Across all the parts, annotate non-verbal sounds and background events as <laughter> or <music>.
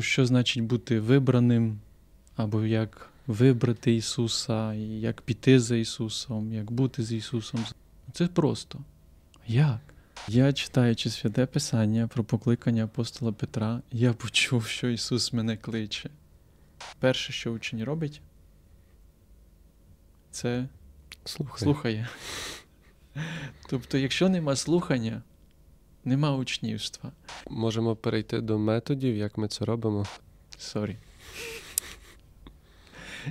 що значить бути вибраним, або як вибрати Ісуса, як піти за Ісусом, як бути з Ісусом. Це просто. Як? Я, читаючи святе Писання про покликання апостола Петра, я почув, що Ісус мене кличе. Перше, що учень робить, це слухає. слухає. Тобто, якщо нема слухання, нема учнівства. Можемо перейти до методів, як ми це робимо. Sorry.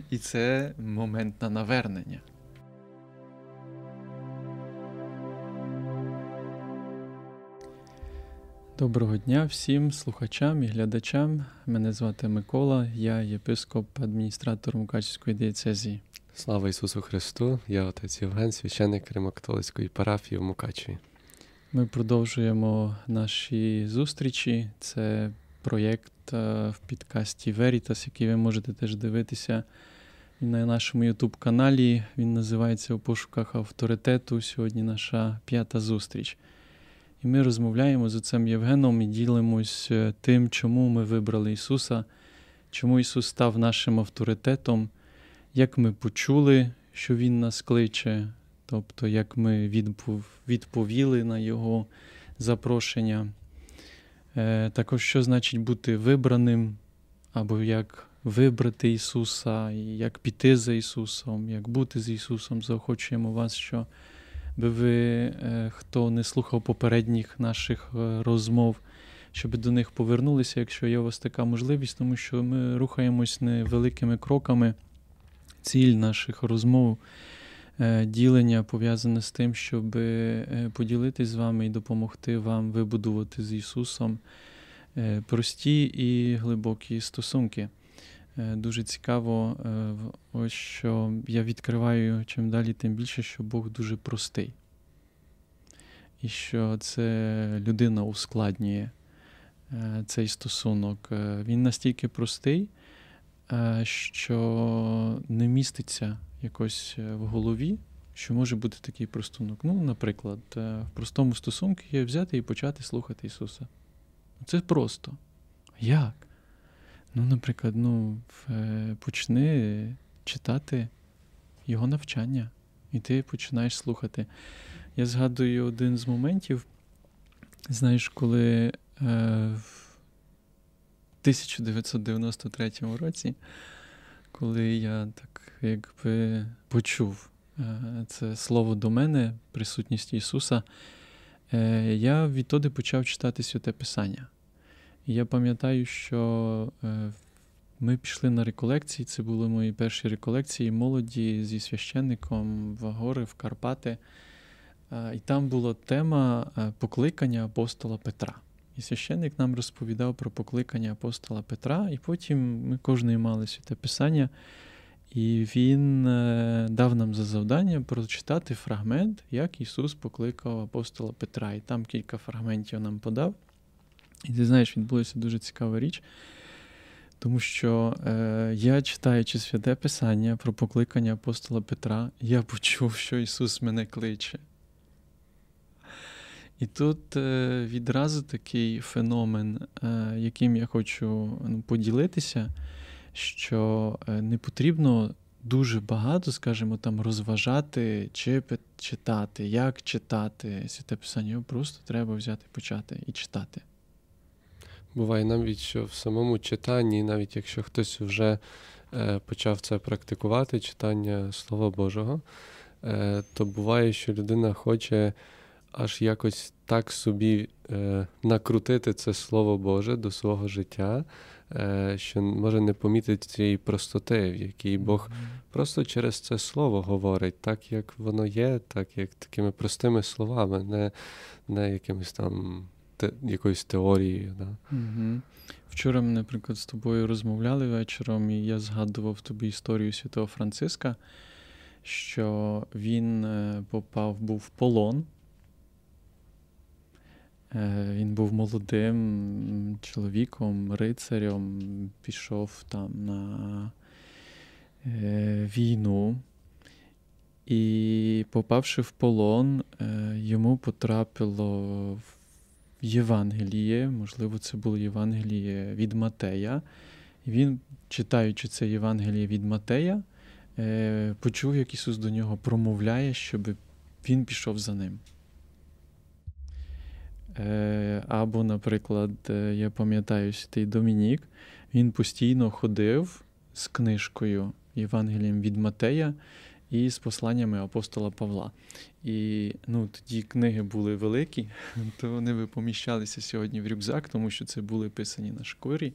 І це момент на навернення. Доброго дня всім слухачам і глядачам. Мене звати Микола, я єпископ, адміністратор Мукачівської дієцезії. Слава Ісусу Христу! Я отець Євген, священник Римокатолицької парафії в Мукачеві. Ми продовжуємо наші зустрічі. Це проєкт е, в підкасті Veritas, який ви можете теж дивитися на нашому youtube каналі. Він називається У пошуках авторитету. Сьогодні наша п'ята зустріч. І ми розмовляємо з отцем Євгеном і ділимось е, тим, чому ми вибрали Ісуса, чому Ісус став нашим авторитетом, як ми почули, що Він нас кличе, тобто як ми відповіли на Його запрошення. Е, також, що значить бути вибраним, або як вибрати Ісуса, як піти за Ісусом, як бути з Ісусом, заохочуємо вас, що би ви, е, хто не слухав попередніх наших е, розмов, щоб до них повернулися, якщо є у вас така можливість, тому що ми рухаємось невеликими кроками. Ціль наших розмов, ділення пов'язане з тим, щоб поділитись з вами і допомогти вам вибудувати з Ісусом прості і глибокі стосунки. Е, дуже цікаво, е, ось що я відкриваю чим далі, тим більше, що Бог дуже простий. І що це людина ускладнює е, цей стосунок. Він настільки простий, що не міститься якось в голові, що може бути такий простунок. Ну, наприклад, в простому стосунку є взяти і почати слухати Ісуса. Це просто. Як? Ну, наприклад, ну, е, почни читати його навчання, і ти починаєш слухати. Я згадую один з моментів, знаєш, коли е, в 1993 році, коли я так якби почув е, це слово до мене, присутність Ісуса, е, я відтоди почав читати святе Писання. І я пам'ятаю, що е, ми пішли на реколекції. Це були мої перші реколекції молоді зі священником в гори в Карпати. І там була тема покликання апостола Петра. І священник нам розповідав про покликання апостола Петра, і потім ми кожний мали святе писання, і він е, дав нам за завдання прочитати фрагмент, як Ісус покликав апостола Петра. І там кілька фрагментів нам подав. І ти знаєш, відбулася дуже цікава річ, тому що е, я, читаючи святе Писання про покликання апостола Петра, я почув, що Ісус мене кличе. І тут е, відразу такий феномен, е, яким я хочу ну, поділитися, що е, не потрібно дуже багато, скажімо, там розважати чи читати, як читати святе Писання. Його просто треба взяти почати і читати. Буває навіть, що в самому читанні, навіть якщо хтось вже почав це практикувати, читання Слова Божого, то буває, що людина хоче аж якось так собі е, накрутити це Слово Боже до свого життя, е, що може не помітити цієї простоти, в якій Бог просто через це слово говорить, так як воно є, так як такими простими словами, не, не якимось там те, якоюсь теорією. Да. Угу. Вчора ми, наприклад, з тобою розмовляли вечором, і я згадував тобі історію Святого Франциска, що він е, попав, був в полон. Е, він був молодим чоловіком, рицарем, пішов там на е, війну. І, попавши в полон, йому потрапило в Євангеліє, можливо, це було Євангеліє від Матея. І він, читаючи це Євангеліє від Матея, е, почув, як Ісус до нього промовляє, щоб він пішов за ним. Е, або, наприклад, е, я пам'ятаю, святий Домінік, він постійно ходив з книжкою Євангелієм від Матея і з посланнями апостола Павла. І ну, тоді книги були великі, <laughs> то вони би поміщалися сьогодні в рюкзак, тому що це були писані на шкурі,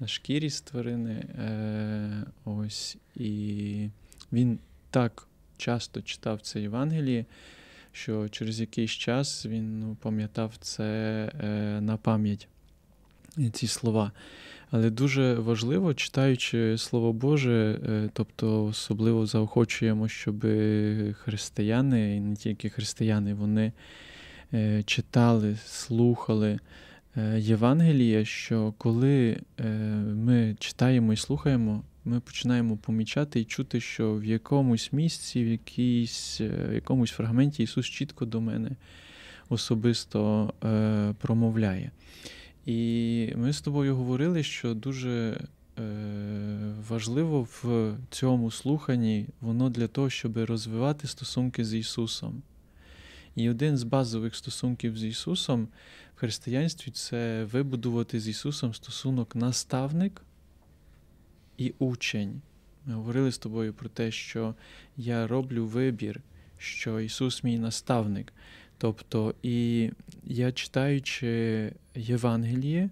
на шкірі з тварини. Е, ось. І він так часто читав це Євангеліє, що через якийсь час він ну, пам'ятав це е, на пам'ять ці слова. Але дуже важливо, читаючи Слово Боже, е, тобто особливо заохочуємо, щоб християни, і не тільки християни, вони е, читали, слухали е, Євангелія, що коли ми читаємо і слухаємо, ми починаємо помічати і чути, що в якомусь місці, в якійсь, якомусь фрагменті Ісус чітко до мене особисто промовляє. І ми з тобою говорили, що дуже е, важливо в цьому слуханні воно для того, щоб розвивати стосунки з Ісусом. І один з базових стосунків з Ісусом в християнстві це вибудувати з Ісусом стосунок наставник і учень. Ми говорили з тобою про те, що я роблю вибір, що Ісус мій наставник. Тобто, і я читаючи Євангеліє,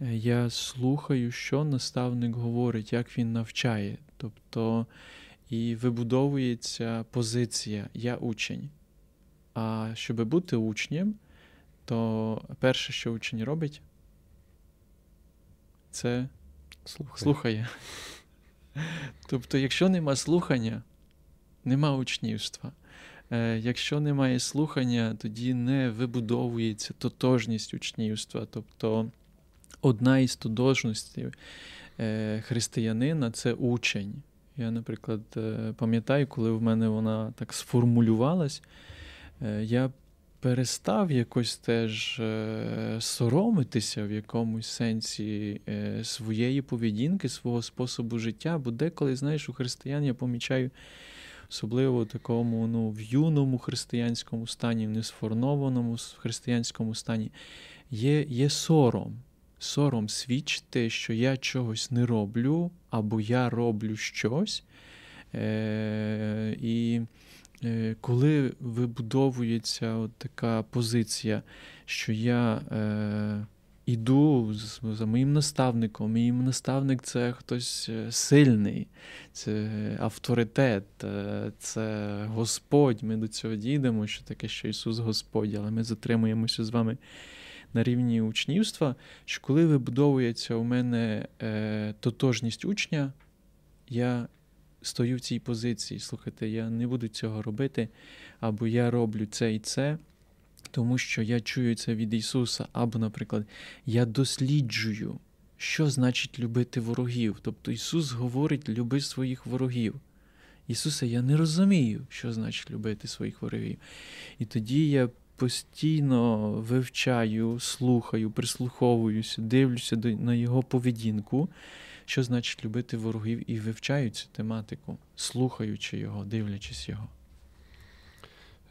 я слухаю, що наставник говорить, як він навчає. Тобто і вибудовується позиція Я учень. А щоб бути учнем, то перше, що учень робить, це слухає. слухає. Тобто, якщо нема слухання, нема учнівства. Е, якщо немає слухання, тоді не вибудовується тотожність учнівства. Тобто одна із тотожностей е, християнина це учень. Я, наприклад, е, пам'ятаю, коли в мене вона так сформулювалась, я перестав якось теж соромитися в якомусь сенсі своєї поведінки, свого способу життя, бо деколи, знаєш, у християн я помічаю особливо в такому ну, в юному християнському стані, в несформованому християнському стані, є, є сором. Сором свідчити, що я чогось не роблю, або я роблю щось. Е, І е, коли вибудовується от така позиція, що я е, іду за моїм наставником. Мій наставник це хтось е, сильний, це авторитет, е, це Господь. Ми до цього дійдемо, що таке, що Ісус Господь, але ми затримуємося з вами на рівні учнівства. Що коли вибудовується у мене е, тотожність учня, я стою в цій позиції. Слухайте, я не буду цього робити, або я роблю це і це тому що я чую це від Ісуса. Або, наприклад, я досліджую, що значить любити ворогів. Тобто Ісус говорить, люби своїх ворогів. Ісусе, я не розумію, що значить любити своїх ворогів. І тоді я постійно вивчаю, слухаю, прислуховуюся, дивлюся на Його поведінку, що значить любити ворогів, і вивчаю цю тематику, слухаючи його, дивлячись його.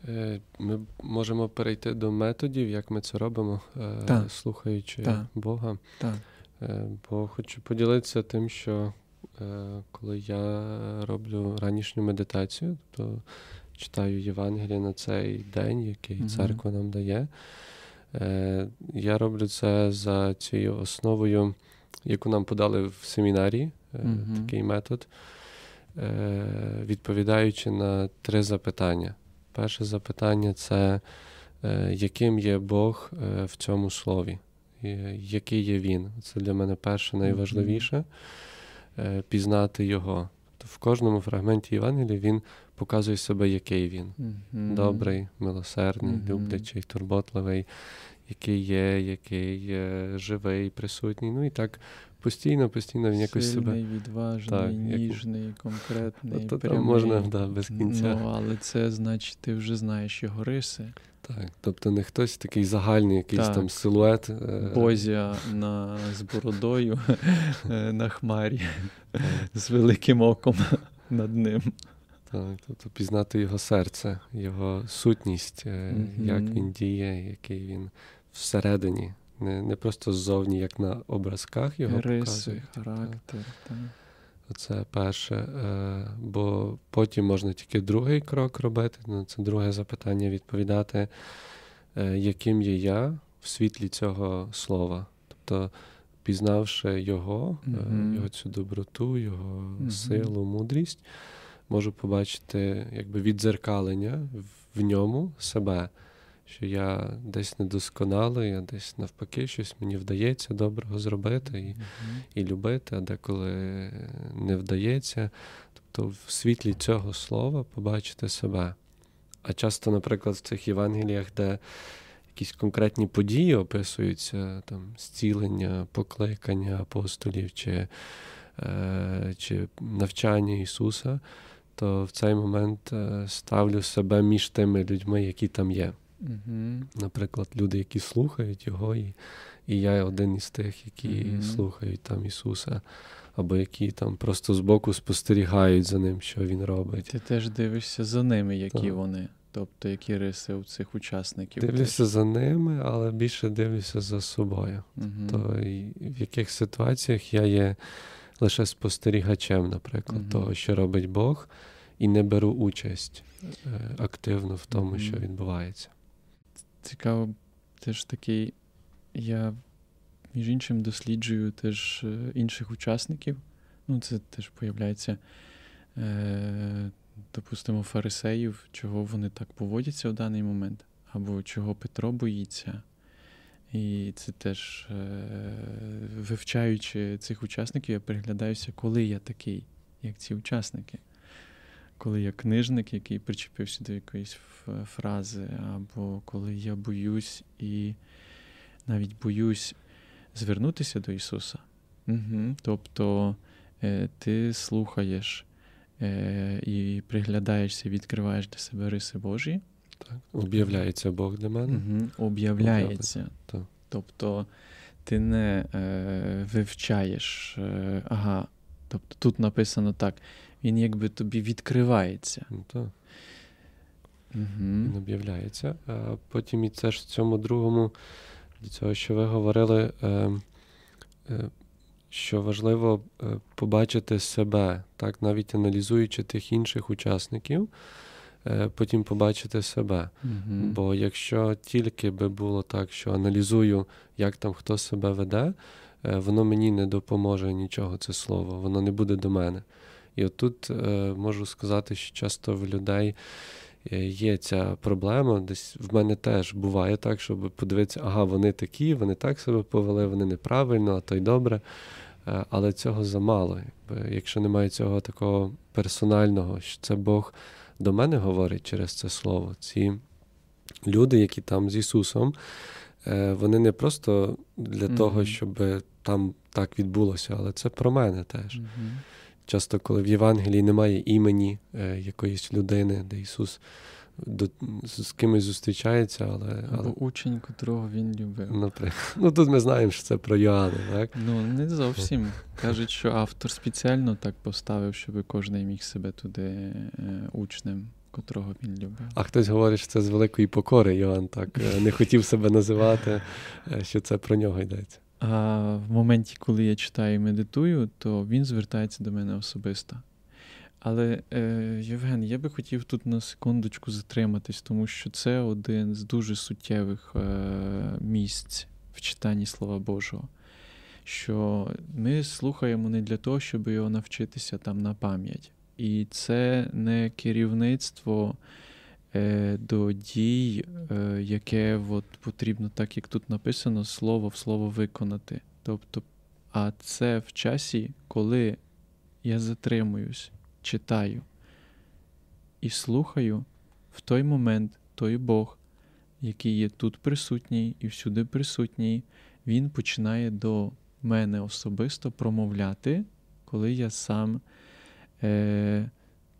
Е, ми можемо перейти до методів, як ми це робимо, е, так. слухаючи так. Бога. Так. Е, бо хочу поділитися тим, що коли я роблю ранішню медитацію, то читаю Євангеліє на цей день, який церква нам дає. Я роблю це за цією основою, яку нам подали в семінарії, угу. такий метод, відповідаючи на три запитання. Перше запитання це е, яким є Бог е, в цьому слові, який є Він. Це для мене перше найважливіше е, пізнати Його. В кожному фрагменті Євангелія він показує себе, який він. Добрий, милосердний, люблячий, турботливий, який є, який живий, присутній. Ну і так постійно, постійно він якось Сильний, себе. відважний, так, ніжний, як... конкретний. То, прямий. можна да, без кінця. Ну, Але це значить, ти вже знаєш його риси. Так, тобто не хтось такий загальний якийсь так. там силует. Бозя на, з бородою на хмарі, з великим оком над ним. Так, тобто пізнати його серце, його сутність, mm-hmm. як він діє, який він всередині, не не просто ззовні, як на образках його Риси, показують. характер. Так. Оце перше. Е, бо потім можна тільки другий крок робити. Ну, Це друге запитання відповідати, е, яким є я в світлі цього слова. Тобто, пізнавши його, mm-hmm. його цю доброту, його mm-hmm. силу, мудрість можу побачити якби віддзеркалення в ньому себе, що я десь недосконалий, а десь навпаки, щось мені вдається доброго зробити і, mm-hmm. і любити, а деколи не вдається. Тобто в світлі цього слова побачити себе. А часто, наприклад, в цих Євангеліях, де якісь конкретні події описуються, там зцілення, покликання апостолів чи, е, чи навчання Ісуса то в цей момент е, ставлю себе між тими людьми, які там є. Mm-hmm. Наприклад, люди, які слухають його, і і я один із тих, які mm-hmm. слухають там Ісуса, або які там просто збоку спостерігають за ним, що він робить. Ти теж дивишся за ними, які так. вони, тобто які риси у цих учасників. Дивлюся за ними, але більше дивлюся за собою. Mm-hmm. То і в яких ситуаціях я є лише спостерігачем, наприклад, mm-hmm. того, що робить Бог, і не беру участь е, активно в тому, що відбувається. Цікаво, теж такий, я між іншим досліджую теж е, інших учасників. Ну, це теж появляється, е, допустимо, фарисеїв, чого вони так поводяться в даний момент, або чого Петро боїться. І це теж, е, вивчаючи цих учасників, я переглядаюся, коли я такий, як ці учасники. Коли я книжник, який причепився до якоїсь фрази, або коли я боюсь і навіть боюсь звернутися до Ісуса. Угу. Тобто е, ти слухаєш е, і приглядаєшся, відкриваєш для себе риси Божі. Так. Об'являється Бог для мене. Угу. Об'являється. Так. Тобто ти не е, вивчаєш, е, ага, тобто тут написано так, він якби тобі відкривається. Ну, так. Угу. Він об'являється. А потім і це ж в цьому другому, до цього, що ви говорили, е, е, що важливо е, побачити себе, так, навіть аналізуючи тих інших учасників. Е, потім побачити себе. Mm-hmm. Бо якщо тільки би було так, що аналізую, як там хто себе веде, воно мені не допоможе нічого, це слово, воно не буде до мене. І отут е, можу сказати, що часто в людей є ця проблема. Десь в мене теж буває так, щоб подивитися, ага, вони такі, вони так себе повели, вони неправильно, а то й добре. Але цього замало. Якщо немає цього такого персонального, що це Бог до мене говорить через це слово. Ці люди, які там з Ісусом, е, вони не просто для mm-hmm. того, щоб там так відбулося, але це про мене теж. Mm-hmm. Часто, коли в Євангелії немає імені е, якоїсь людини, де Ісус до, з кимось зустрічається, але. Або учень, котрого він любив. Наприклад. Ну тут ми знаємо, що це про Йоанна, так? Ну, не зовсім. Кажуть, що автор спеціально так поставив, щоб кожен міг себе туди е, учнем, котрого він любив. А хтось говорить, що це з великої покори Йоанн так е, не хотів себе називати, е, що це про нього йдеться. А в моменті, коли я читаю і медитую, то він звертається до мене особисто. Але, е, Євген, я би хотів тут на секундочку затриматись, тому що це один з дуже суттєвих е, місць в читанні Слова Божого. Що ми слухаємо не для того, щоб його навчитися там на пам'ять. І це не керівництво до дій, е, яке от, потрібно, так як тут написано, слово в слово виконати. Тобто, а це в часі, коли я затримуюсь читаю і слухаю в той момент той Бог, який є тут присутній і всюди присутній, Він починає до мене особисто промовляти, коли я сам е,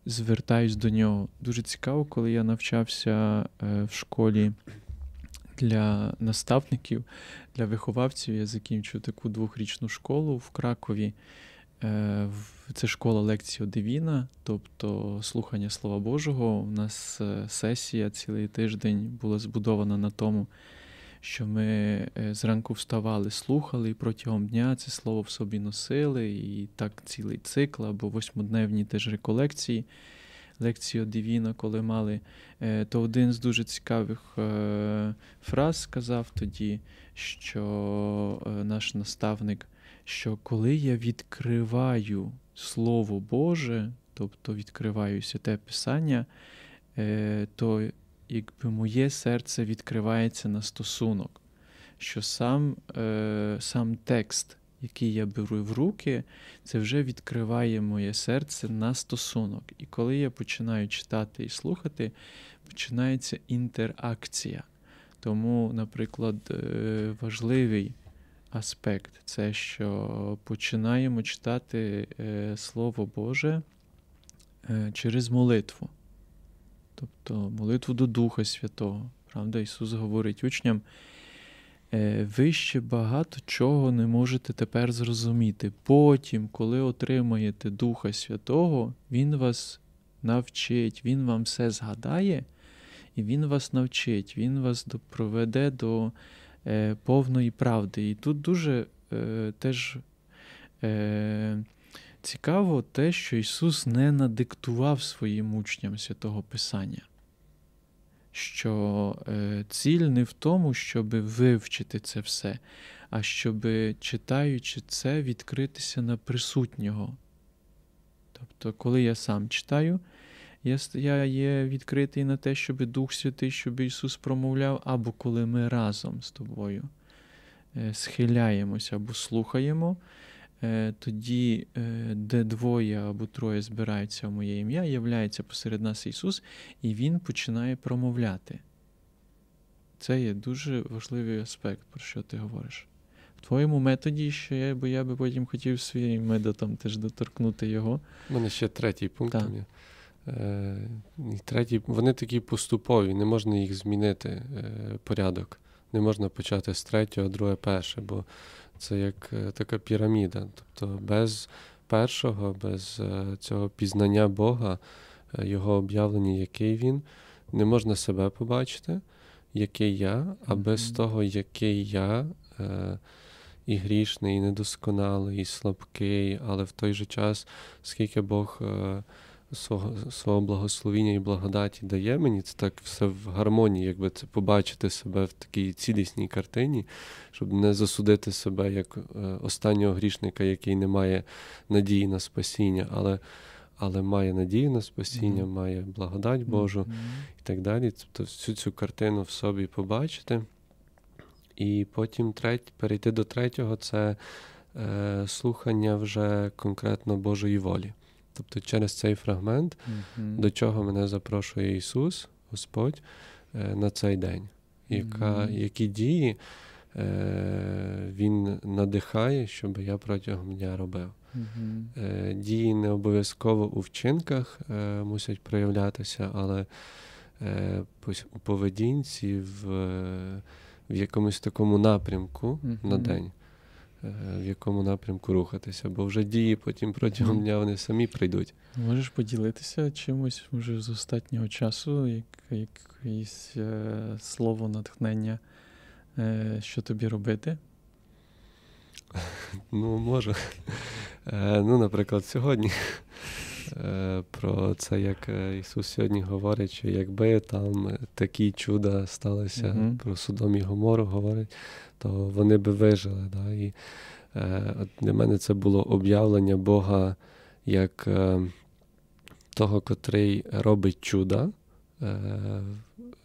звертаюсь до нього. Дуже цікаво, коли я навчався е, в школі для наставників, для виховавців. Я закінчив таку двохрічну школу в Кракові. Е, це школа лекції Девіна, тобто слухання Слова Божого. У нас е, сесія цілий тиждень була збудована на тому, що ми е, зранку вставали, слухали і протягом дня це слово в собі носили, і так цілий цикл або восьмодневні теж реколекції. Лекцію Девіна, коли мали, то один з дуже цікавих фраз сказав тоді, що наш наставник що коли я відкриваю Слово Боже, тобто відкриваю святе Писання, е, то якби моє серце відкривається на стосунок, що сам, е, сам текст, який я беру в руки, це вже відкриває моє серце на стосунок. І коли я починаю читати і слухати, починається інтеракція. Тому, наприклад, е, важливий аспект це що починаємо читати е, Слово Боже е, через молитву, тобто молитву до Духа Святого. Правда, Ісус говорить учням. «Е, ви ще багато чого не можете тепер зрозуміти. Потім, коли отримаєте Духа Святого, Він вас навчить, Він вам все згадає, і Він вас навчить, Він вас проведе до е, повної правди. І тут дуже е, теж цікаво те, що Ісус не надиктував своїм учням святого Писання. Що е, ціль не в тому, щоб вивчити це все, а щоб, читаючи це, відкритися на присутнього. Тобто, коли я сам читаю, я є відкритий на те, щоб Дух Святий, щоб Ісус промовляв, або коли ми разом з тобою е, схиляємося або слухаємо, тоді, е, де двоє або троє збираються в моє ім'я, являється посеред нас Ісус, і Він починає промовляти. Це є дуже важливий аспект, про що ти говориш. В твоєму методі ще є, бо я би потім хотів своїм методом теж доторкнути його. У мене ще третій пункт. Е, третій, вони такі поступові, не можна їх змінити е, порядок. Не можна почати з третього, друге, перше, бо це як е, така піраміда. Тобто без першого, без цього пізнання Бога, його об'явлення, який він, не можна себе побачити, який я, а без того, який я. І грішний, і недосконалий, і слабкий, але в той же час, скільки Бог свого свого благословіння і благодаті дає мені, це так все в гармонії, якби це побачити себе в такій цілісній картині, щоб не засудити себе як е, останнього грішника, який не має надії на спасіння, але але має надію на спасіння, mm-hmm. має благодать Божу mm-hmm. і так далі. Тобто всю цю картину в собі побачити. І потім треть, перейти до третього це е, слухання вже конкретно Божої волі. Тобто через цей фрагмент, mm-hmm. до чого мене запрошує Ісус, Господь, е, на цей день, яка, mm-hmm. які дії е, Він надихає, щоб я протягом дня робив. Mm-hmm. Дії не обов'язково у вчинках мусять проявлятися, але у поведінці, в, в якомусь такому напрямку на день. Е, в якому напрямку рухатися, бо вже дії потім протягом дня вони самі прийдуть. Можеш поділитися чимось вже з останнього часу, як, якесь е, слово натхнення, е, що тобі робити? <laughs> Ну, можу. Е, ну, наприклад, сьогодні. Е, про це, як Ісус сьогодні говорить, що якби там такі чуда сталися uh-huh. про Судом і Гомору говорить, то вони би вижили. Да? І е, Для мене це було об'явлення Бога як е, того, котрий робить чуда. Е,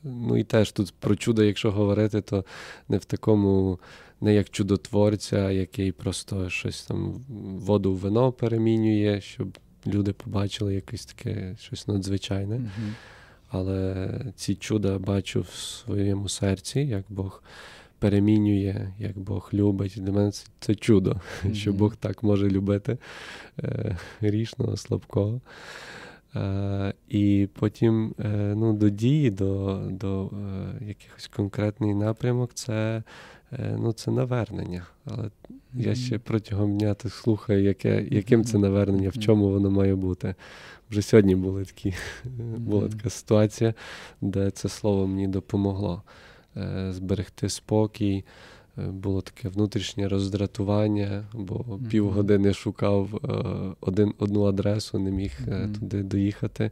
Ну і теж тут про чудо, якщо говорити, то не в такому, не як чудотворця, який просто щось там воду в вино перемінює, щоб люди побачили якесь таке щось надзвичайне. Mm-hmm. Але ці чуда бачу в своєму серці, як Бог перемінює, як Бог любить. Для мене це, це чудо, mm-hmm. <laughs> що Бог так може любити е, грішного, слабкого. Е, і потім е, ну, до дії, до до е, якихось конкретний напрямок це ну, це навернення. Але mm-hmm. я ще протягом дня так слухаю, яке, яким це навернення, в чому воно має бути. Вже сьогодні були такі, була така ситуація, де це слово мені допомогло зберегти спокій. Було таке внутрішнє роздратування, бо mm-hmm. півгодини шукав е, один, одну адресу, не міг mm-hmm. туди доїхати.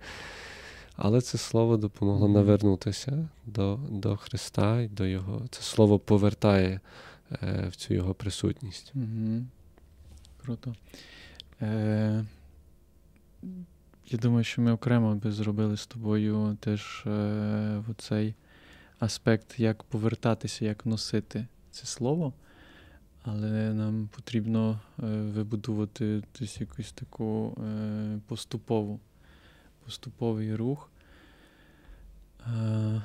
Але це слово допомогло mm-hmm. навернутися до до Христа і до Його. Це слово повертає е, в цю його присутність. Круто. Е, Я думаю, що ми окремо би зробили з тобою теж е, цей аспект, як повертатися, як носити це слово, але нам потрібно е, вибудувати десь якусь таку е, поступову, поступовий рух. Е,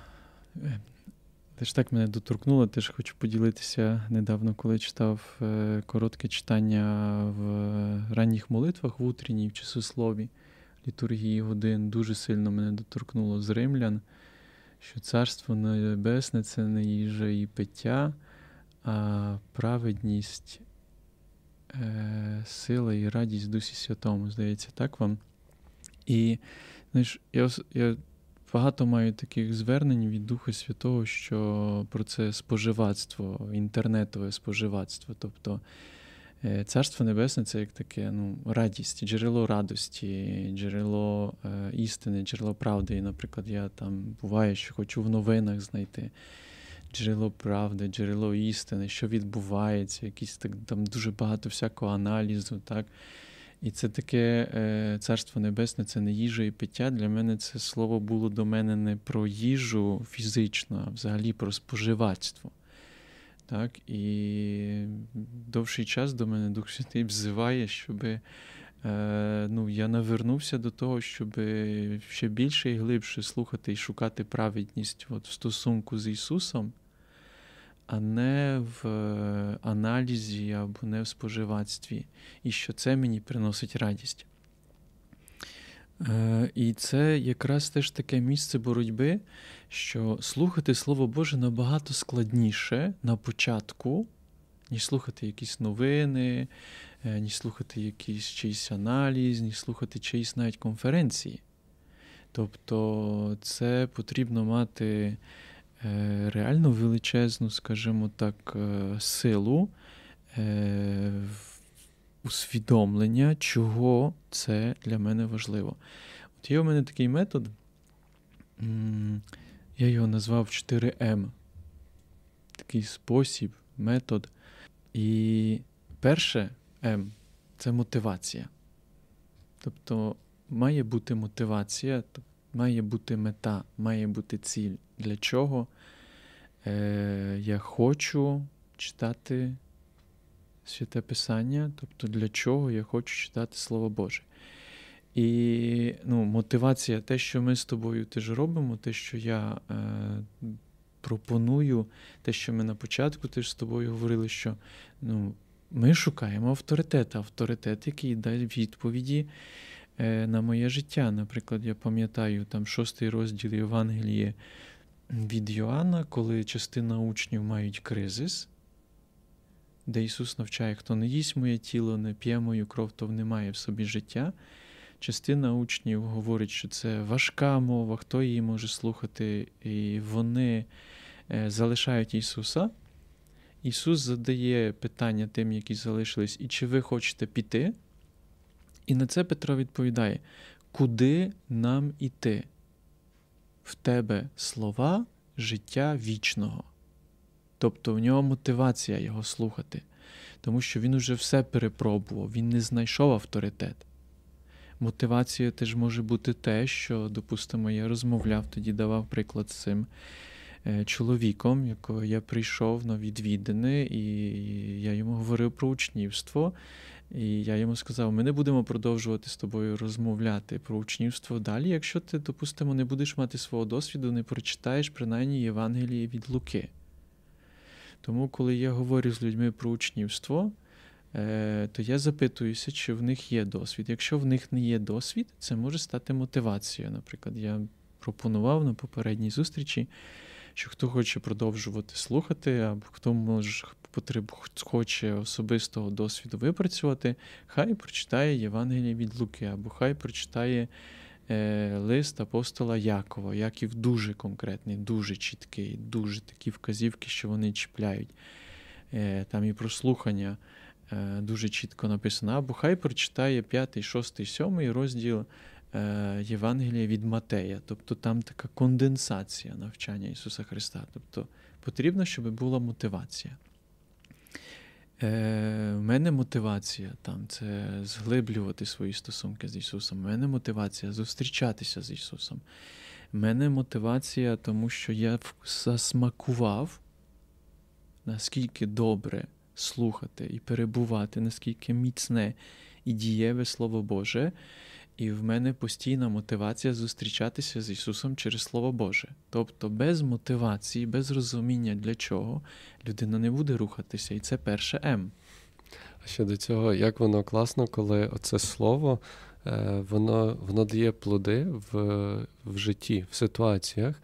теж так мене доторкнуло, теж хочу поділитися недавно, коли читав коротке читання в ранніх молитвах в утренній в часослові літургії годин. Дуже сильно мене доторкнуло з римлян, що Царство Небесне це не їжа і пиття, а праведність, е, сила і радість Дусі Святому, здається, так вам. І знаєш, я я багато маю таких звернень від Духа Святого, що про це споживацтво, інтернетове споживацтво. Тобто е, Царство Небесне це як таке ну, радість, джерело радості, джерело е, істини, джерело правди. І, наприклад, я там буває, що хочу в новинах знайти джерело правди, джерело істини, що відбувається, якісь так там дуже багато всякого аналізу. так. І це таке е, царство небесне, це не їжа і пиття. Для мене це слово було до мене не про їжу фізично, а взагалі про споживацтво. Так, І довший час до мене Дух Святий взиває, щоб е, ну, я навернувся до того, щоб ще більше і глибше слухати і шукати праведність от, в стосунку з Ісусом а не в е, аналізі або не в споживацтві, і що це мені приносить радість. Е, і це якраз теж таке місце боротьби, що слухати Слово Боже набагато складніше на початку, ніж слухати якісь новини, е, ніж слухати якийсь чийсь аналіз, ніж слухати чиїсь навіть конференції. Тобто це потрібно мати реально величезну, скажімо так, е, силу е, усвідомлення, чого це для мене важливо. От є у мене такий метод, я його назвав 4М. Такий спосіб, метод. І перше М це мотивація. Тобто має бути мотивація, має бути мета, має бути ціль для чого е, я хочу читати святе Писання, тобто для чого я хочу читати Слово Боже. І ну, мотивація, те, що ми з тобою теж робимо, те, що я е, пропоную, те, що ми на початку теж з тобою говорили, що ну, ми шукаємо авторитет, авторитет, який дасть відповіді на моє життя. Наприклад, я пам'ятаю там шостий розділ Євангелії від Йоанна, коли частина учнів мають кризис, де Ісус навчає, хто не їсть моє тіло, не п'є мою кров, то немає в собі життя. Частина учнів говорить, що це важка мова, хто її може слухати, і вони е, залишають Ісуса. Ісус задає питання тим, які залишились, і чи ви хочете піти? І на це Петро відповідає: Куди нам іти? в тебе слова життя вічного. Тобто в нього мотивація його слухати, тому що він уже все перепробував, він не знайшов авторитет. Мотивацією теж може бути те, що, допустимо, я розмовляв, тоді давав приклад з цим е, чоловіком, якого я прийшов на відвідини, і я йому говорив про учнівство. І я йому сказав: ми не будемо продовжувати з тобою розмовляти про учнівство далі, якщо ти, допустимо, не будеш мати свого досвіду, не прочитаєш принаймні Євангелії від Луки. Тому, коли я говорю з людьми про учнівство, е, то я запитуюся, чи в них є досвід. Якщо в них не є досвід, це може стати мотивацією. Наприклад, я пропонував на попередній зустрічі, що хто хоче продовжувати слухати, або хто може потреб, хоче особистого досвіду випрацювати, хай прочитає Євангеліє від Луки, або хай прочитає е, лист апостола Якова. Яків дуже конкретний, дуже чіткий, дуже такі вказівки, що вони чіпляють. Е, Там і прослухання е, дуже чітко написано. Або хай прочитає 5, 6, 7 розділ. Е, Євангелія від Матея, тобто там така конденсація навчання Ісуса Христа. Тобто потрібно, щоб була мотивація. Е, У мене мотивація там це зглиблювати свої стосунки з Ісусом. У мене мотивація зустрічатися з Ісусом. У мене мотивація, тому що я засмакував, наскільки добре слухати і перебувати, наскільки міцне і дієве Слово Боже. І в мене постійна мотивація зустрічатися з Ісусом через Слово Боже. Тобто без мотивації, без розуміння для чого людина не буде рухатися. І це перше М. А ще до цього, як воно класно, коли оце слово е, воно воно дає плоди в, в житті, в ситуаціях.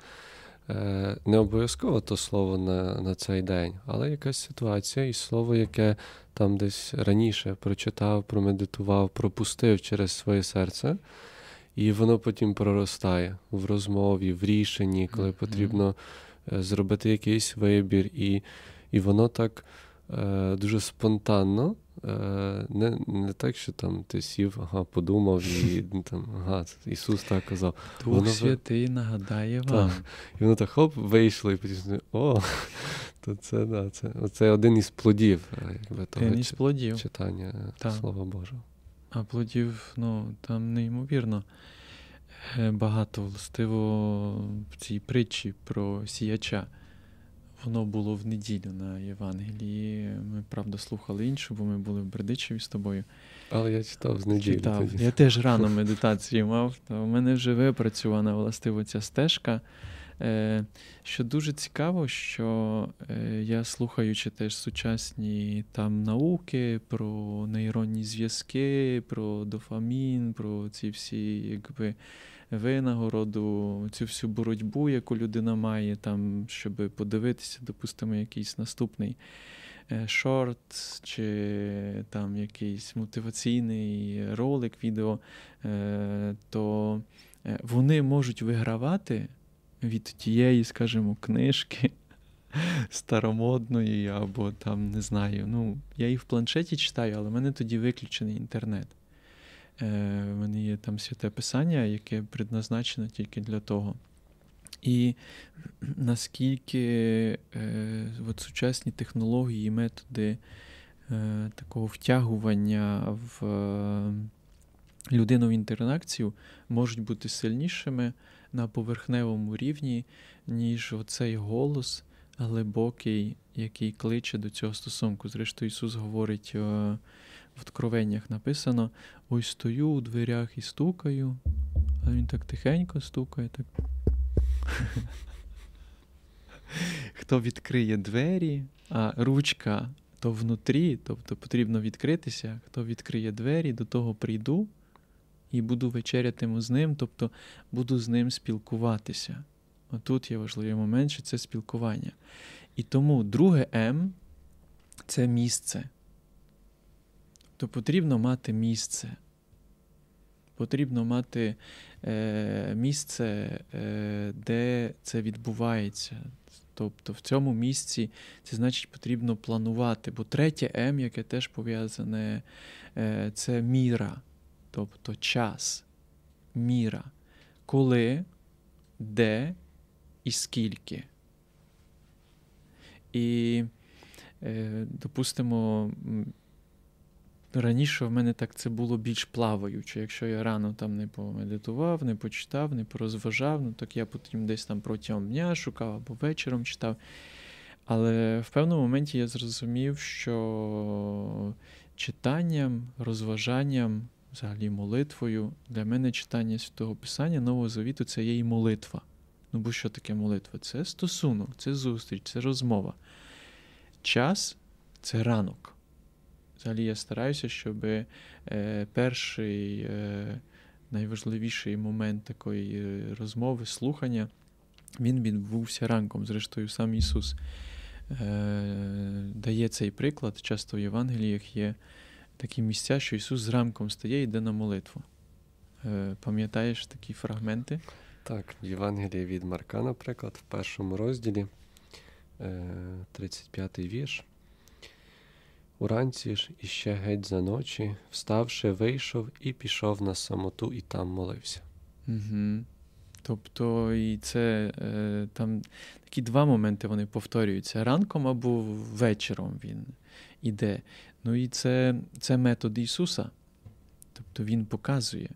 Е, не обов'язково то слово на на цей день, але якась ситуація і слово, яке там десь раніше прочитав, промедитував, пропустив через своє серце, і воно потім проростає в розмові, в рішенні, коли потрібно е, зробити якийсь вибір, і і воно так е, дуже спонтанно Е, не не так, що там ти сів, ага, подумав, і ну, там, ага, Ісус так казав. Дух воно Святий нагадає вам. Так. І воно так хоп, вийшло, і потім, о, то це да, це, це один із плодів е, якби, того із плодів. читання так. Слова Божого. А плодів, ну, там неймовірно. Багато властиво в цій притчі про сіяча. Воно було в неділю на Євангелії. Ми, правда, слухали іншу, бо ми були в Бердичеві з тобою. Але я читав з неділі. Читав. Я теж <laughs> рано медитації мав. То У мене вже випрацьована властиво ця стежка. Е, що дуже цікаво, що е, я слухаючи теж сучасні там науки про нейронні зв'язки, про дофамін, про ці всі якби винагороду, цю всю боротьбу, яку людина має, там, щоб подивитися, допустимо, якийсь наступний е, шорт чи там якийсь мотиваційний ролик, відео, е, то е, вони можуть вигравати від тієї, скажімо, книжки. <laughs> Старомодної, або там не знаю. Ну, я і в планшеті читаю, але в мене тоді виключений інтернет. В мене є там святе писання, яке предназначено тільки для того. І наскільки е, от сучасні технології і методи е, такого втягування в е, людину в інтеракцію можуть бути сильнішими на поверхневому рівні, ніж оцей голос глибокий, який кличе до цього стосунку. Зрештою, Ісус говорить. Е, в откровеннях написано: ось стою у дверях і стукаю, а він так тихенько стукає. так. <laughs> Хто відкриє двері, а ручка то внутрі, тобто потрібно відкритися, хто відкриє двері, до того прийду і буду вечерятиму з ним, тобто буду з ним спілкуватися. Отут є важливий момент, що це спілкування. І тому друге М це місце то потрібно мати місце. Потрібно мати е, місце, е, де це відбувається. Тобто в цьому місці це значить потрібно планувати. Бо третє М, яке теж пов'язане, е, це міра, тобто час, міра. Коли, де і скільки. І, е, допустимо, Раніше в мене так це було більш плаваюче. Якщо я рано там не помедитував, не почитав, не порозважав, ну так я потім десь там протягом дня шукав або вечором читав. Але в певному моменті я зрозумів, що читанням, розважанням, взагалі молитвою, для мене читання святого Писання Нового Завіту це є і молитва. Ну бо що таке молитва? Це стосунок, це зустріч, це розмова. Час це ранок взагалі я стараюся, щоб е, перший е, найважливіший момент такої е, розмови, слухання, він відбувся ранком. Зрештою, сам Ісус е, дає цей приклад. Часто в Євангеліях є такі місця, що Ісус зранком стає і йде на молитву. Е, Пам'ятаєш такі фрагменти? Так, в Євангелії від Марка, наприклад, в першому розділі, 35-й е, вірш. Уранці ж іще геть за ночі, вставши, вийшов і пішов на самоту, і там молився. Угу. Тобто, і це е, там такі два моменти вони повторюються: ранком або вечором він іде. Ну і це, це метод Ісуса. Тобто Він показує.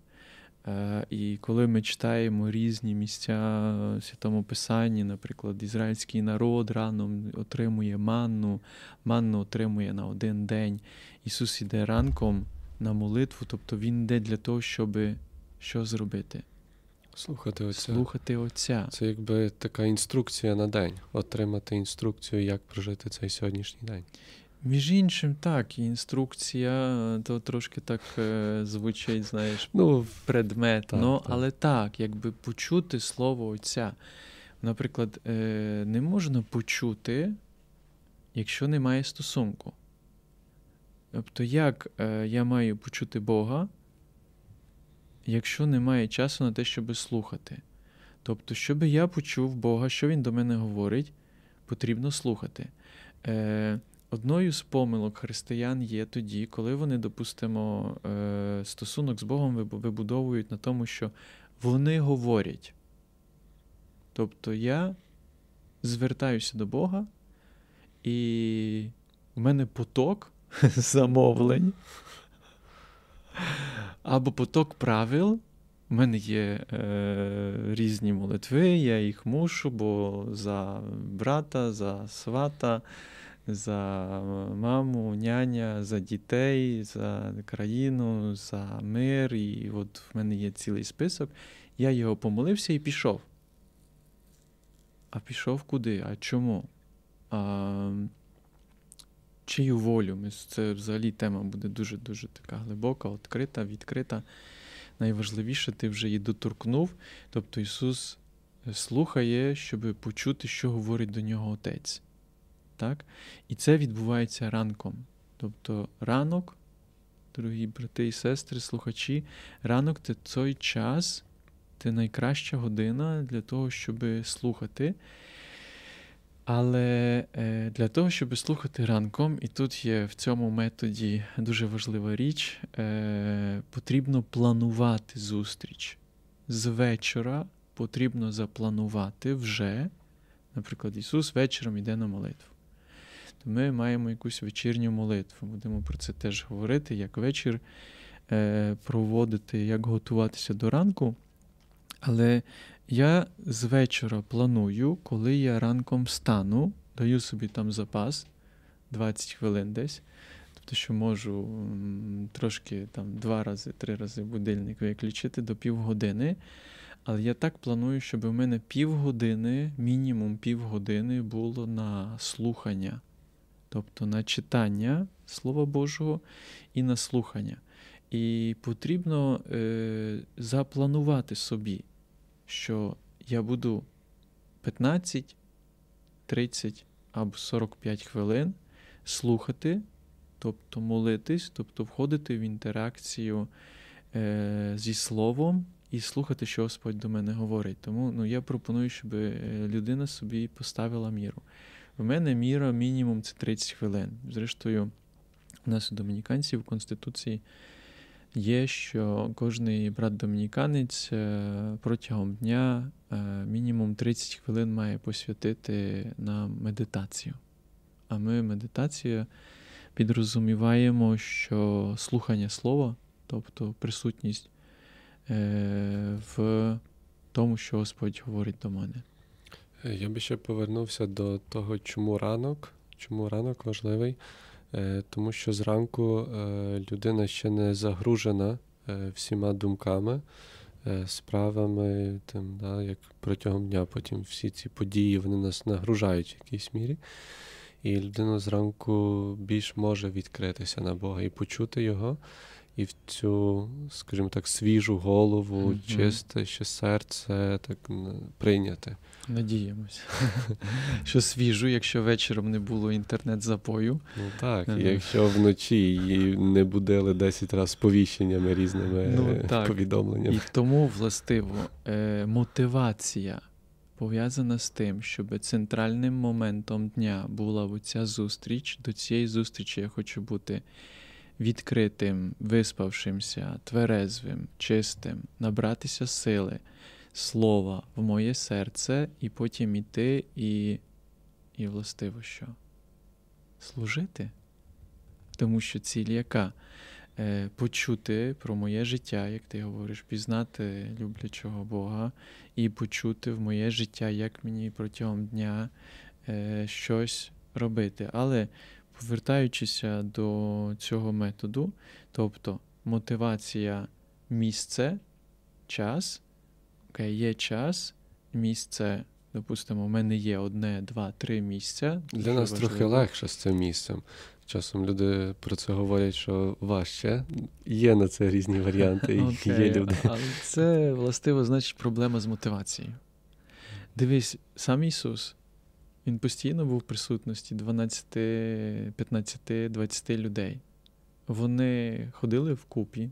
Е, і коли ми читаємо різні місця в Святому Писанні, наприклад, ізраїльський народ рано отримує манну, манну отримує на один день. Ісус іде ранком на молитву, тобто Він йде для того, щоб що зробити? Слухати Отця. Слухати Отця. Це якби така інструкція на день, отримати інструкцію, як прожити цей сьогоднішній день. Між іншим, так, інструкція то трошки так е, звучить, знаєш, ну, предметно, ну, але так, якби почути слово Отця. Наприклад, е, не можна почути, якщо немає стосунку. Тобто, як е, я маю почути Бога, якщо немає часу на те, щоб слухати. Тобто, щоб я почув Бога, що Він до мене говорить, потрібно слухати. Одною з помилок християн є тоді, коли вони, допустимо, е, стосунок з Богом вибудовують на тому, що вони говорять. Тобто я звертаюся до Бога, і в мене поток <laughs> замовлень або поток правил. У мене є е, різні молитви, я їх мушу, бо за брата, за свата за маму, няня, за дітей, за країну, за мир. І от в мене є цілий список. Я його помолився і пішов. А пішов куди? А чому? А, Чию волю? Це взагалі тема буде дуже-дуже така глибока, відкрита, відкрита. Найважливіше, ти вже її доторкнув. Тобто Ісус слухає, щоб почути, що говорить до нього Отець. Так? І це відбувається ранком. Тобто ранок, дорогі брати і сестри, слухачі, ранок це той час, це найкраща година для того, щоб слухати. Але е, для того, щоб слухати ранком, і тут є в цьому методі дуже важлива річ, е, потрібно планувати зустріч. З вечора потрібно запланувати вже, наприклад, Ісус вечором йде на молитву ми маємо якусь вечірню молитву. Будемо про це теж говорити, як вечір е, проводити, як готуватися до ранку. Але я з вечора планую, коли я ранком встану, даю собі там запас 20 хвилин десь. Тобто, що можу трошки там два рази, три рази будильник виключити до півгодини. Але я так планую, щоб у мене півгодини, мінімум півгодини було на слухання тобто на читання Слова Божого і на слухання. І потрібно е, запланувати собі, що я буду 15, 30 або 45 хвилин слухати, тобто молитись, тобто входити в інтеракцію е, зі Словом і слухати, що Господь до мене говорить. Тому ну, я пропоную, щоб е, людина собі поставила міру. В мене міра мінімум це 30 хвилин. Зрештою, у нас у домініканців в Конституції є, що кожний брат-домініканець е, протягом дня е, мінімум 30 хвилин має посвятити на медитацію. А ми медитацію підрозуміваємо, що слухання слова, тобто присутність е, в тому, що Господь говорить до мене. Е, я би ще повернувся до того, чому ранок, чому ранок важливий, е, тому що зранку е, людина ще не загружена всіма думками, справами, тим, да, як протягом дня. Потім всі ці події вони нас нагружають в якійсь мірі. і людина зранку більш може відкритися на Бога і почути його, і в цю, скажімо так, свіжу голову, mm-hmm. чисте ще серце так прийняти. Надіємося, <laughs> що свіжу, якщо вечором не було інтернет-запою. Ну так, і якщо вночі її не будили 10 разів сповіщеннями різними ну, так. повідомленнями. І тому, властиво, е, мотивація пов'язана з тим, щоб центральним моментом дня була оця зустріч. До цієї зустрічі я хочу бути відкритим, виспавшимся, тверезвим, чистим, набратися сили, слова в моє серце, і потім іти і, і властиво що? Служити. Тому що ціль яка? Е, почути про моє життя, як ти говориш, пізнати люблячого Бога, і почути в моє життя, як мені протягом дня е, щось робити. Але повертаючися до цього методу, тобто мотивація місце, час, окей, є час, місце. Допустимо, у мене є одне, два, три місця. Для нас важливо. трохи легше з цим місцем. Часом люди про це говорять, що важче. Є на це різні варіанти, <laughs> okay, є люди. Але це властиво значить проблема з мотивацією. Дивись, сам Ісус, Він постійно був в присутності 12, 15, 20 людей. Вони ходили вкупі.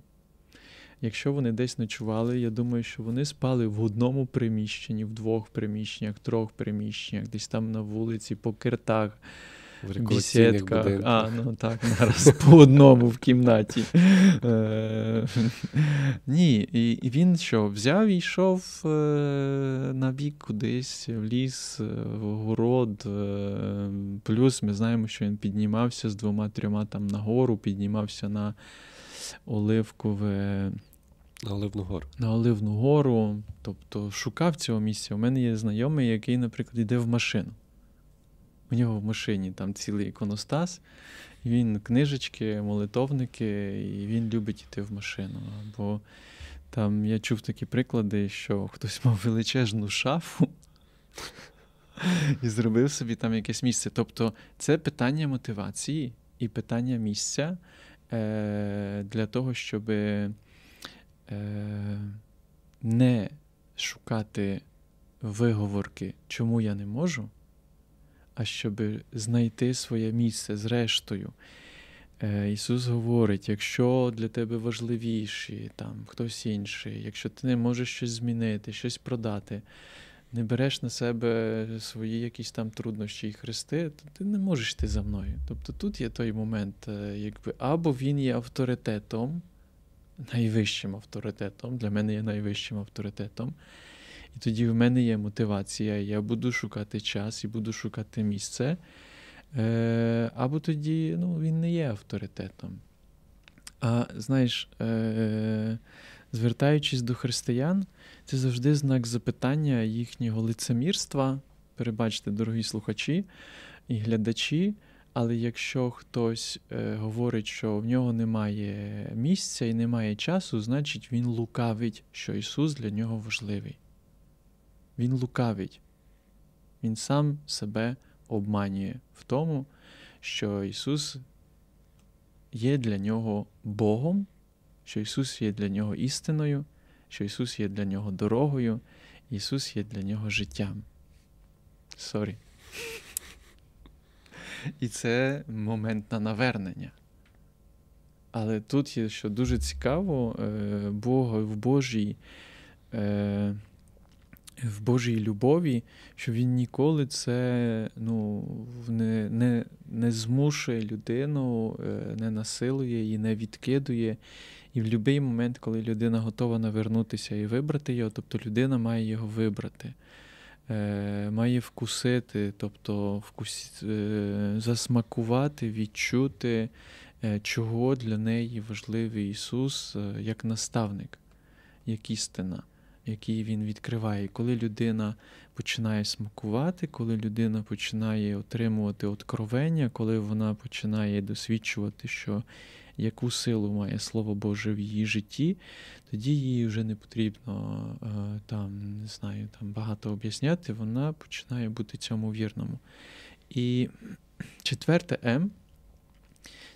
Якщо вони десь ночували, я думаю, що вони спали в одному приміщенні, в двох приміщеннях, трьох приміщеннях, десь там на вулиці, по киртах в бесідках. А, ну так, зараз по одному в кімнаті. Е, ні, і він що, взяв і йшов е, на бік кудись, в ліс, в город. Е, плюс ми знаємо, що він піднімався з двома-трьома там нагору, піднімався на Оливкове. На Оливну гору. На Оливну гору, тобто шукав цього місця. У мене є знайомий, який, наприклад, йде в машину. У нього в машині там цілий іконостас, він книжечки, молитовники, і він любить йти в машину. Бо там я чув такі приклади, що хтось мав величезну шафу і зробив собі там якесь місце. Тобто це питання мотивації і питання місця е, для того, щоб е, не шукати виговорки, чому я не можу а щоб знайти своє місце зрештою. Е, Ісус говорить: якщо для тебе важливіші, там, хтось інший, якщо ти не можеш щось змінити, щось продати, не береш на себе свої якісь там труднощі і хрести, то ти не можеш йти за мною. Тобто тут є той момент, е, якби або він є авторитетом, найвищим авторитетом, для мене є найвищим авторитетом. І тоді в мене є мотивація, я буду шукати час і буду шукати місце. Е, Або тоді ну, він не є авторитетом. А знаєш, е, звертаючись до християн, це завжди знак запитання їхнього лицемірства. Перебачте, дорогі слухачі і глядачі. Але якщо хтось е, говорить, що в нього немає місця і немає часу, значить він лукавить, що Ісус для нього важливий. Він лукавить, Він сам себе обманює в тому, що Ісус є для нього Богом, що Ісус є для нього істиною, що Ісус є для нього дорогою, Ісус є для нього життям. Sorry. І це момент на навернення. Але тут є, що дуже цікаво, е, Бог в Божій. В Божій любові, що він ніколи це ну, не не, не змушує людину, е, не насилує її, не відкидує. І в будь-який момент, коли людина готова навернутися і вибрати його, тобто людина має його вибрати, е, має вкусити, тобто вкус, е, засмакувати, відчути, чого для неї важливий Ісус як наставник, як істина який він відкриває. коли людина починає смакувати, коли людина починає отримувати откровення, коли вона починає досвідчувати, що яку силу має Слово Боже в її житті, тоді їй вже не потрібно е, там, не знаю, там багато об'ясняти, вона починає бути цьому вірному. І Четверте М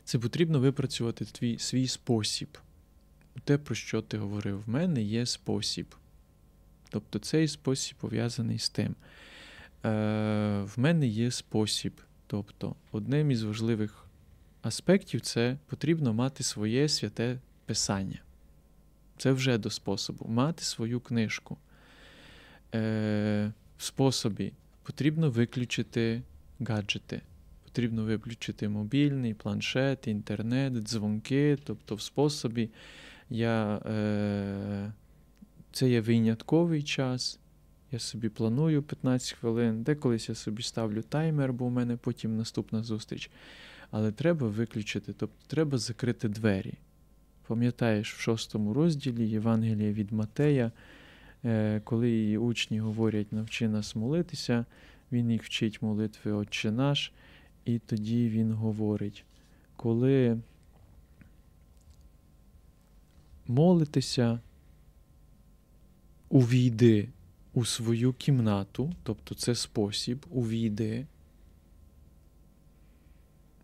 це потрібно випрацювати твій свій спосіб. Те, про що ти говорив, в мене є спосіб. Тобто цей спосіб пов'язаний з тим. Е, В мене є спосіб. Тобто, одним із важливих аспектів це потрібно мати своє святе писання. Це вже до способу. Мати свою книжку. Е, В способі потрібно виключити гаджети. Потрібно виключити мобільний, планшет, інтернет, дзвонки. Тобто, в способі я, е, це є винятковий час. Я собі планую 15 хвилин, деколись я собі ставлю таймер, бо у мене потім наступна зустріч. Але треба виключити, тобто треба закрити двері. Пам'ятаєш, в шостому розділі Євангелія від Матея, е, коли її учні говорять, навчи нас молитися, він їх вчить молитви Отче наш, і тоді він говорить, коли молитися, увійди у свою кімнату, тобто це спосіб, увійди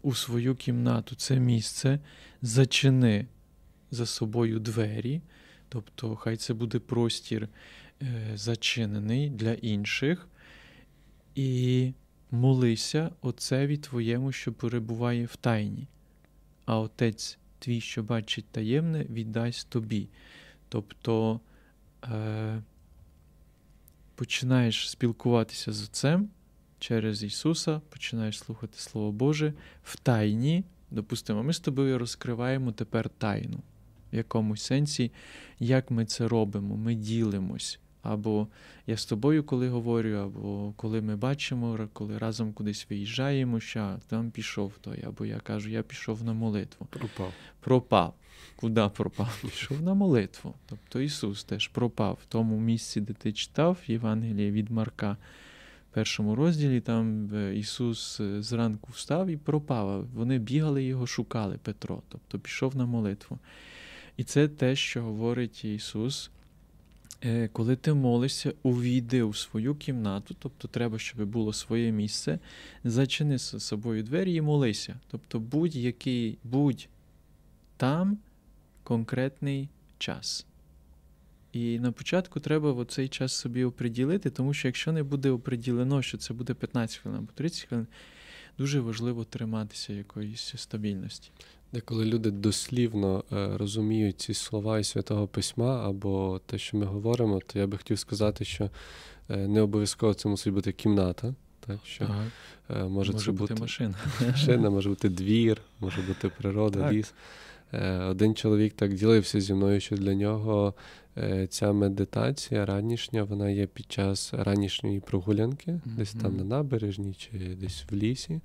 у свою кімнату, це місце, зачини за собою двері, тобто хай це буде простір е, зачинений для інших, і молися Отцеві Твоєму, що перебуває в тайні, а Отець твій, що бачить таємне, віддасть тобі. Тобто е, починаєш спілкуватися з Отцем через Ісуса, починаєш слухати Слово Боже в тайні. Допустимо, ми з тобою розкриваємо тепер тайну в якомусь сенсі, як ми це робимо, ми ділимось. Або я з тобою коли говорю, або коли ми бачимо, коли разом кудись виїжджаємо, що там пішов той, або я кажу, я пішов на молитву. Пропав. Пропав. Куди пропав? <laughs> Пішов на молитву. Тобто Ісус теж пропав в тому місці, де ти читав Євангеліє від Марка. В першому розділі там е, Ісус е, зранку встав і пропав. Вони бігали його шукали, Петро, тобто пішов на молитву. І це те, що говорить Ісус. Е, коли ти молишся, увійди у свою кімнату, тобто треба, щоб було своє місце, зачини з собою двері і молися. Тобто будь-який, будь там конкретний час. І на початку треба цей час собі оприділити, тому що якщо не буде оприділено, що це буде 15 хвилин або 30 хвилин, дуже важливо триматися якоїсь стабільності. Деколи люди дослівно е, розуміють ці слова із святого письма або те, що ми говоримо, то я би хотів сказати, що е, не обов'язково це мусить бути кімната. Так, що Ага. е, може, Може це бути бути машина. машина, може бути двір, може бути природа, Так. ліс. Е, Один чоловік так ділився зі мною, що для нього е, ця медитація ранішня, вона є під час ранішньої прогулянки, десь там на набережні чи десь в лісі.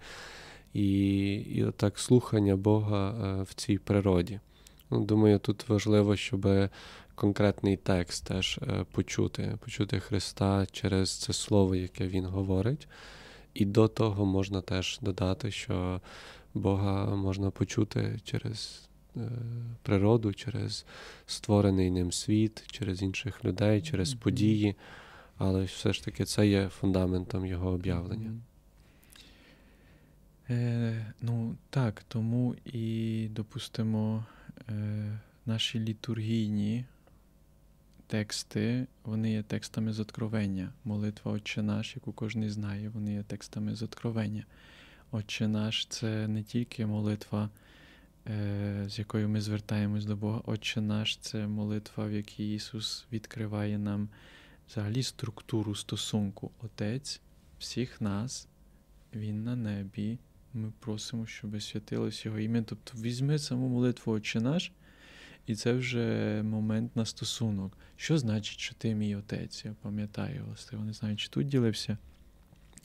І, і отак слухання Бога е, в цій природі. Ну, думаю, тут важливо, щоб конкретний текст теж почути, почути Христа через це слово, яке Він говорить. І до того можна теж додати, що Бога можна почути через природу, через створений ним світ, через інших людей, через події. Але все ж таки це є фундаментом його об'явлення. Е, ну так, тому і допустимо, е, наші літургійні тексти, вони є текстами з откровення. Молитва Отче наш, яку кожен знає, вони є текстами з откровення. Отче наш це не тільки молитва, е, з якою ми звертаємось до Бога. Отче наш це молитва, в якій Ісус відкриває нам взагалі структуру стосунку. Отець всіх нас, Він на небі. Ми просимо, щоб святилось Його ім'я. Тобто візьми саму молитву Отче наш, і це вже момент на стосунок. Що значить, що ти мій отець? Я пам'ятаю, власне, не знаю, чи тут ділився,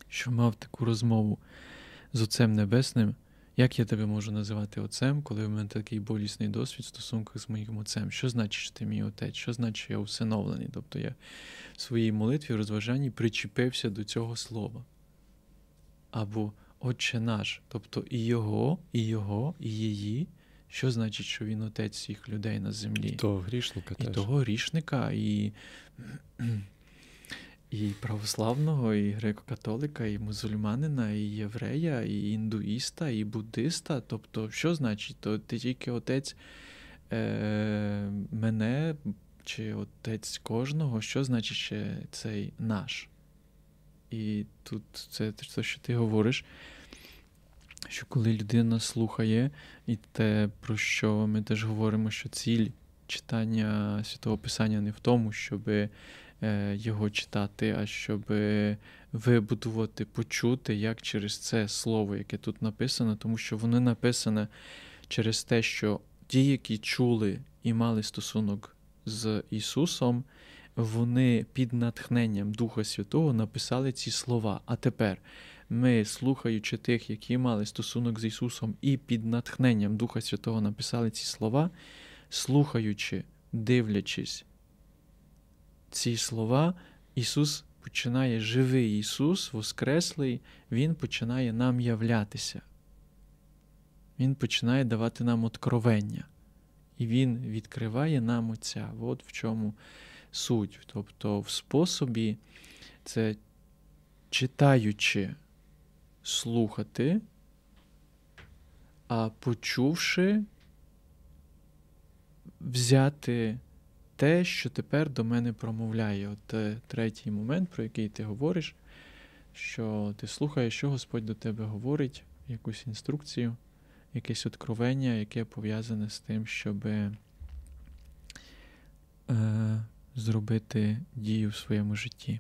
що мав таку розмову з Отцем Небесним. Як я тебе можу називати отцем, коли в мене такий болісний досвід в стосунках з моїм отцем? Що значить, що ти мій отець? Що значить, що я усиновлений? Тобто я в своїй молитві, розважанні причепився до цього слова. Або Отче наш, тобто і його, і його, і її. Що значить, що він отець всіх людей на землі? Того грішника і теж. того грішника, і, і православного, і греко-католика, і мусульманина, і єврея, і індуїста, і буддиста. Тобто, що значить? То ти тільки отець е, мене чи отець кожного, що значить ще цей наш? І тут це те, що ти говориш, що коли людина слухає, і те, про що ми теж говоримо, що ціль читання святого Писання не в тому, щоб його читати, а щоб вибудувати, почути, як через це слово, яке тут написано, тому що воно написане через те, що ті, які чули і мали стосунок з Ісусом, вони під натхненням Духа Святого написали ці слова. А тепер ми, слухаючи тих, які мали стосунок з Ісусом, і під натхненням Духа Святого написали ці слова, слухаючи, дивлячись ці слова, Ісус починає живий Ісус, Воскреслий, Він починає нам являтися. Він починає давати нам откровення. І Він відкриває нам Отця. От в чому суть. Тобто, в способі це читаючи, слухати, а почувши, взяти те, що тепер до мене промовляє. От е, третій момент, про який ти говориш, що ти слухаєш, що Господь до тебе говорить, якусь інструкцію, якесь откровення, яке пов'язане з тим, щоб е, зробити дію в своєму житті.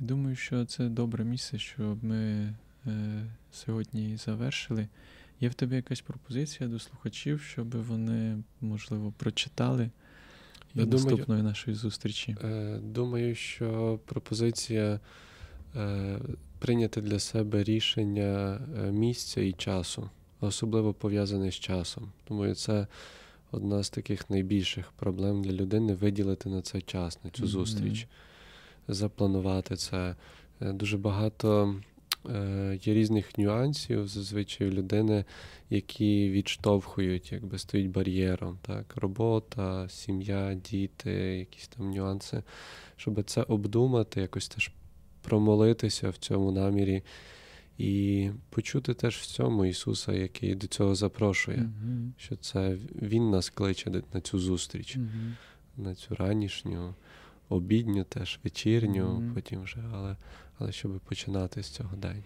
І думаю, що це добре місце, щоб ми е, сьогодні завершили. Є в тебе якась пропозиція до слухачів, щоб вони, можливо, прочитали Я до наступної нашої зустрічі? Е, думаю, що пропозиція е, прийняти для себе рішення е, місця і часу, особливо пов'язане з часом. Думаю, це одна з таких найбільших проблем для людини виділити на цей час, на цю зустріч, mm-hmm. запланувати це. Дуже багато є різних нюансів зазвичай у людини, які відштовхують, якби стоїть бар'єром. Так? Робота, сім'я, діти, якісь там нюанси. Щоб це обдумати, якось теж промолитися в цьому намірі. І почути теж в цьому Ісуса, який до цього запрошує, mm-hmm. що це Він нас кличе на цю зустріч, mm-hmm. на цю ранішню, обідню, теж вечірню, mm-hmm. потім вже, але але щоб починати з цього день.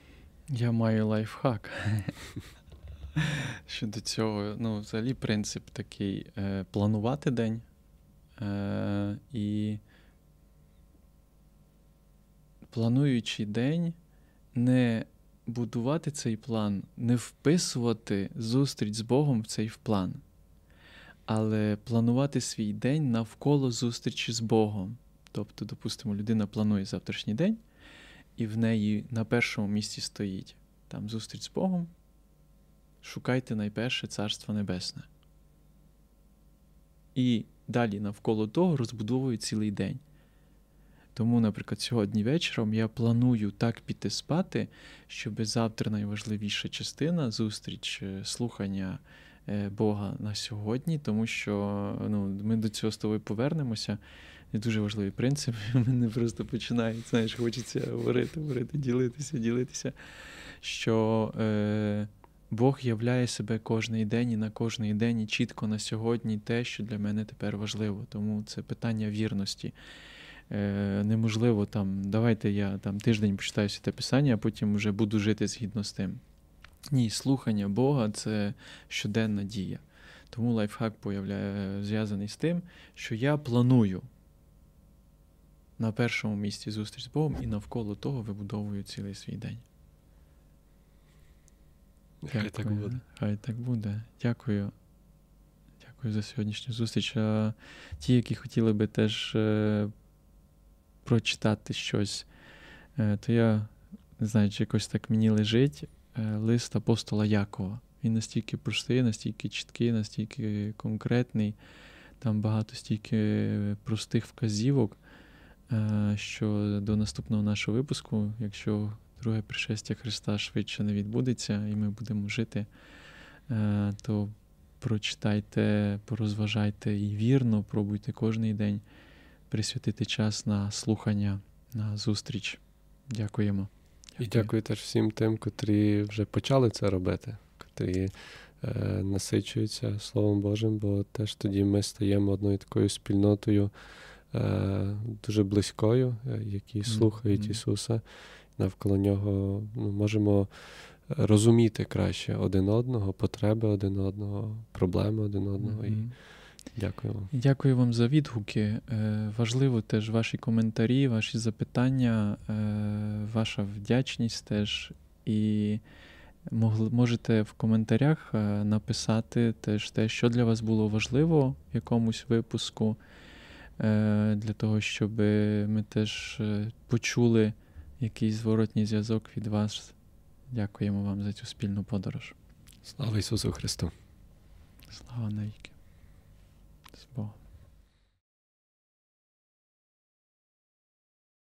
Я маю лайфхак. <laughs> Щодо цього, ну, взагалі, принцип такий: е, планувати день е, і плануючи день, не будувати цей план, не вписувати зустріч з Богом в цей план, але планувати свій день навколо зустрічі з Богом. Тобто, допустимо, людина планує завтрашній день і в неї на першому місці стоїть там зустріч з Богом. Шукайте найперше Царство Небесне. І далі навколо того розбудовую цілий день. Тому, наприклад, сьогодні вечором я планую так піти спати, щоб завтра найважливіша частина зустріч, е, слухання е, Бога на сьогодні, тому що ну, ми до цього з тобою повернемося є дуже важливий принцип. <laughs> Мене просто починають, знаєш, хочеться говорити, говорити, ділитися, ділитися. Що е, Бог являє себе кожний день і на кожний день, і чітко на сьогодні те, що для мене тепер важливо. Тому це питання вірності. Е, Неможливо там, давайте я там тиждень почитаю те писання, а потім вже буду жити згідно з тим. Ні, слухання Бога це щоденна дія. Тому лайфхак зв'язаний з тим, що я планую на першому місці зустріч з Богом і навколо того вибудовую цілий свій день. Хай так буде. Хай так буде. Дякую. Дякую за сьогоднішню зустріч. А Ті, які хотіли би теж е, прочитати щось, е, то я не знаю, чи якось так мені лежить е, лист апостола Якова. Він настільки простий, настільки чіткий, настільки конкретний, там багато стільки простих вказівок. Е, що до наступного нашого випуску, якщо друге пришестя Христа швидше не відбудеться, і ми будемо жити, е, то прочитайте, порозважайте і вірно, пробуйте кожен день присвятити час на слухання, на зустріч. Дякуємо. І дякую теж всім тим, котрі вже почали це робити, котрі е, насичуються Словом Божим, бо теж тоді ми стаємо одною такою спільнотою дуже близькою, е, які слухають. Ісуса. Навколо нього ну, можемо розуміти краще один одного, потреби один одного, проблеми один одного. І Дякую вам. Дякую вам за відгуки. Е, важливо теж ваші коментарі, ваші запитання, е, ваша вдячність теж. І можете в коментарях е, написати теж те, що для вас було важливо в якомусь випуску, для того, щоб ми теж почули якийсь зворотній зв'язок від вас. Дякуємо вам за цю спільну подорож. Слава Ісусу Христу! Слава навіки! З Богом.